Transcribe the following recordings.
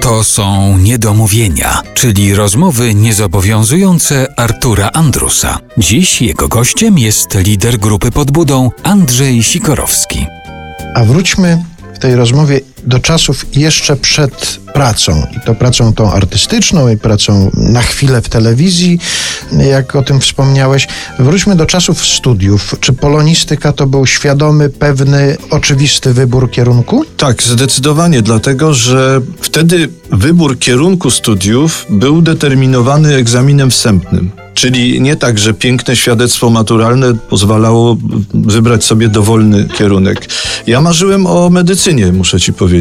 To są niedomówienia, czyli rozmowy niezobowiązujące Artura Andrusa. Dziś jego gościem jest lider grupy pod budą Andrzej Sikorowski. A wróćmy w tej rozmowie do czasów jeszcze przed pracą. I to pracą tą artystyczną, i pracą na chwilę w telewizji, jak o tym wspomniałeś. Wróćmy do czasów studiów. Czy polonistyka to był świadomy, pewny, oczywisty wybór kierunku? Tak, zdecydowanie, dlatego że wtedy wybór kierunku studiów był determinowany egzaminem wstępnym. Czyli nie tak, że piękne świadectwo maturalne pozwalało wybrać sobie dowolny kierunek. Ja marzyłem o medycynie, muszę ci powiedzieć.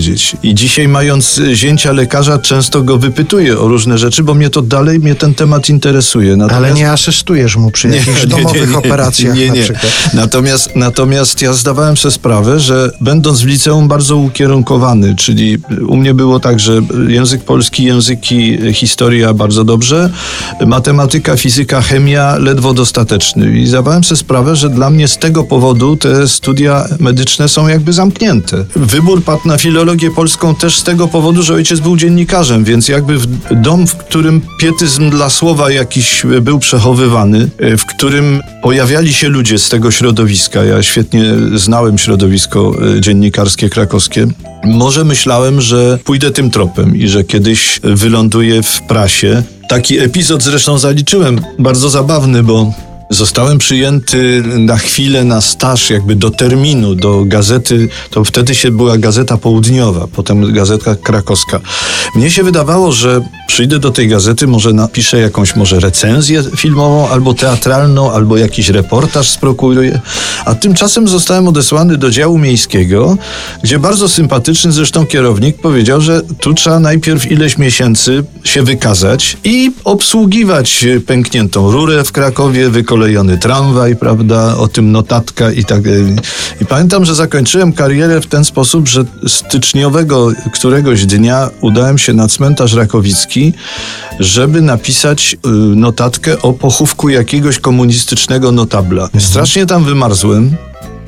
I dzisiaj, mając zięcia lekarza, często go wypytuję o różne rzeczy, bo mnie to dalej, mnie ten temat interesuje. Natomiast... Ale nie asystujesz mu przy jakichś nie, domowych nie, nie, operacjach nie, nie. Natomiast, natomiast ja zdawałem sobie sprawę, że będąc w liceum bardzo ukierunkowany, czyli u mnie było tak, że język polski, języki, historia bardzo dobrze, matematyka, fizyka, chemia ledwo dostateczny. I zdawałem sobie sprawę, że dla mnie z tego powodu te studia medyczne są jakby zamknięte. Wybór padł na filologię polską też z tego powodu, że ojciec był dziennikarzem, więc jakby dom, w którym pietyzm dla słowa jakiś był przechowywany, e, w którym pojawiali się ludzie z tego środowiska. Ja świetnie znałem środowisko e, dziennikarskie krakowskie. Może myślałem, że pójdę tym tropem i że kiedyś wyląduję w prasie. Taki epizod zresztą zaliczyłem, bardzo zabawny, bo Zostałem przyjęty na chwilę na staż, jakby do terminu, do gazety. To wtedy się była gazeta południowa, potem gazeta krakowska. Mnie się wydawało, że przyjdę do tej gazety, może napiszę jakąś może recenzję filmową, albo teatralną, albo jakiś reportaż sprokuruję. A tymczasem zostałem odesłany do działu miejskiego, gdzie bardzo sympatyczny zresztą kierownik powiedział, że tu trzeba najpierw ileś miesięcy się wykazać i obsługiwać pękniętą rurę w Krakowie, wykolejową kolejony tramwaj, prawda, o tym notatka i tak. I pamiętam, że zakończyłem karierę w ten sposób, że styczniowego któregoś dnia udałem się na cmentarz Rakowicki, żeby napisać y, notatkę o pochówku jakiegoś komunistycznego notabla. Mhm. Strasznie tam wymarzłem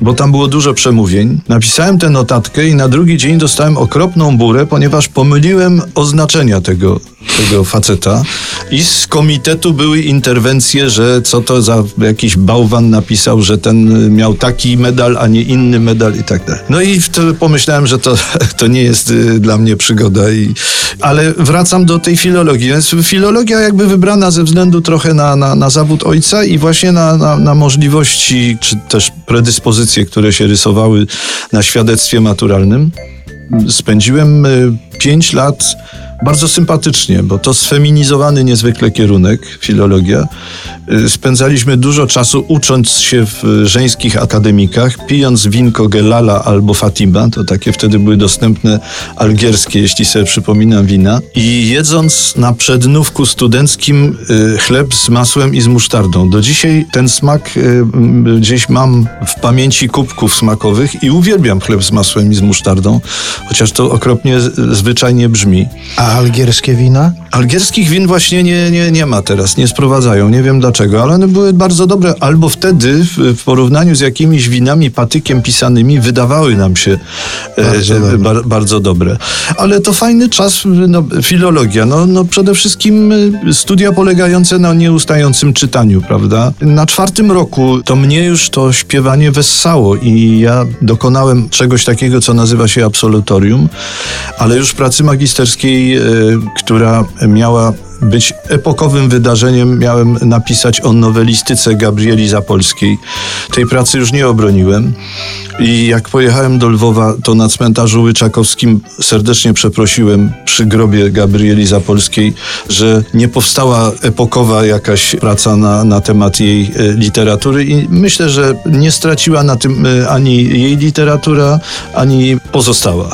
bo tam było dużo przemówień. Napisałem tę notatkę i na drugi dzień dostałem okropną burę, ponieważ pomyliłem oznaczenia tego, tego faceta i z komitetu były interwencje, że co to za jakiś bałwan napisał, że ten miał taki medal, a nie inny medal i tak dalej. No i pomyślałem, że to, to nie jest y, dla mnie przygoda. I, ale wracam do tej filologii. Więc filologia jakby wybrana ze względu trochę na, na, na zawód ojca i właśnie na, na, na możliwości, czy też predyspozycje, które się rysowały na świadectwie maturalnym. Spędziłem y, pięć lat bardzo sympatycznie, bo to sfeminizowany niezwykle kierunek, filologia. Y, spędzaliśmy dużo czasu ucząc się w żeńskich akademikach, pijąc winko Gelala albo Fatima, to takie wtedy były dostępne algierskie, jeśli sobie przypominam, wina, i jedząc na przednówku studenckim y, chleb z masłem i z musztardą. Do dzisiaj ten smak y, gdzieś mam w pamięci kubków smakowych i uwielbiam chleb z masłem i z musztardą, chociaż to okropnie zwyczajnie brzmi. A algierskie wina? Algierskich win właśnie nie, nie, nie ma teraz, nie sprowadzają. Nie wiem dlaczego, ale one były bardzo dobre. Albo wtedy w, porównaniu z jakimiś winami patykiem pisanymi wydawały nam się e, bardzo, e, dobre. Bar, bardzo dobre. Ale to fajny czas, no, filologia. No, no przede wszystkim e, studia polegające na nieustającym czytaniu, prawda? Na czwartym roku to mnie już to śpiewanie wessało i ja dokonałem czegoś takiego, co nazywa się absolutorium, ale już pracy magisterskiej, e, która miała być epokowym wydarzeniem, miałem napisać o nowelistyce Gabrieli Zapolskiej. Tej pracy już nie obroniłem. I jak pojechałem do Lwowa, to na cmentarzu Łyczakowskim serdecznie przeprosiłem przy grobie Gabrieli Zapolskiej, że nie powstała epokowa jakaś praca na, na temat jej e, literatury i myślę, że nie straciła na tym e, ani jej literatura, ani pozostała.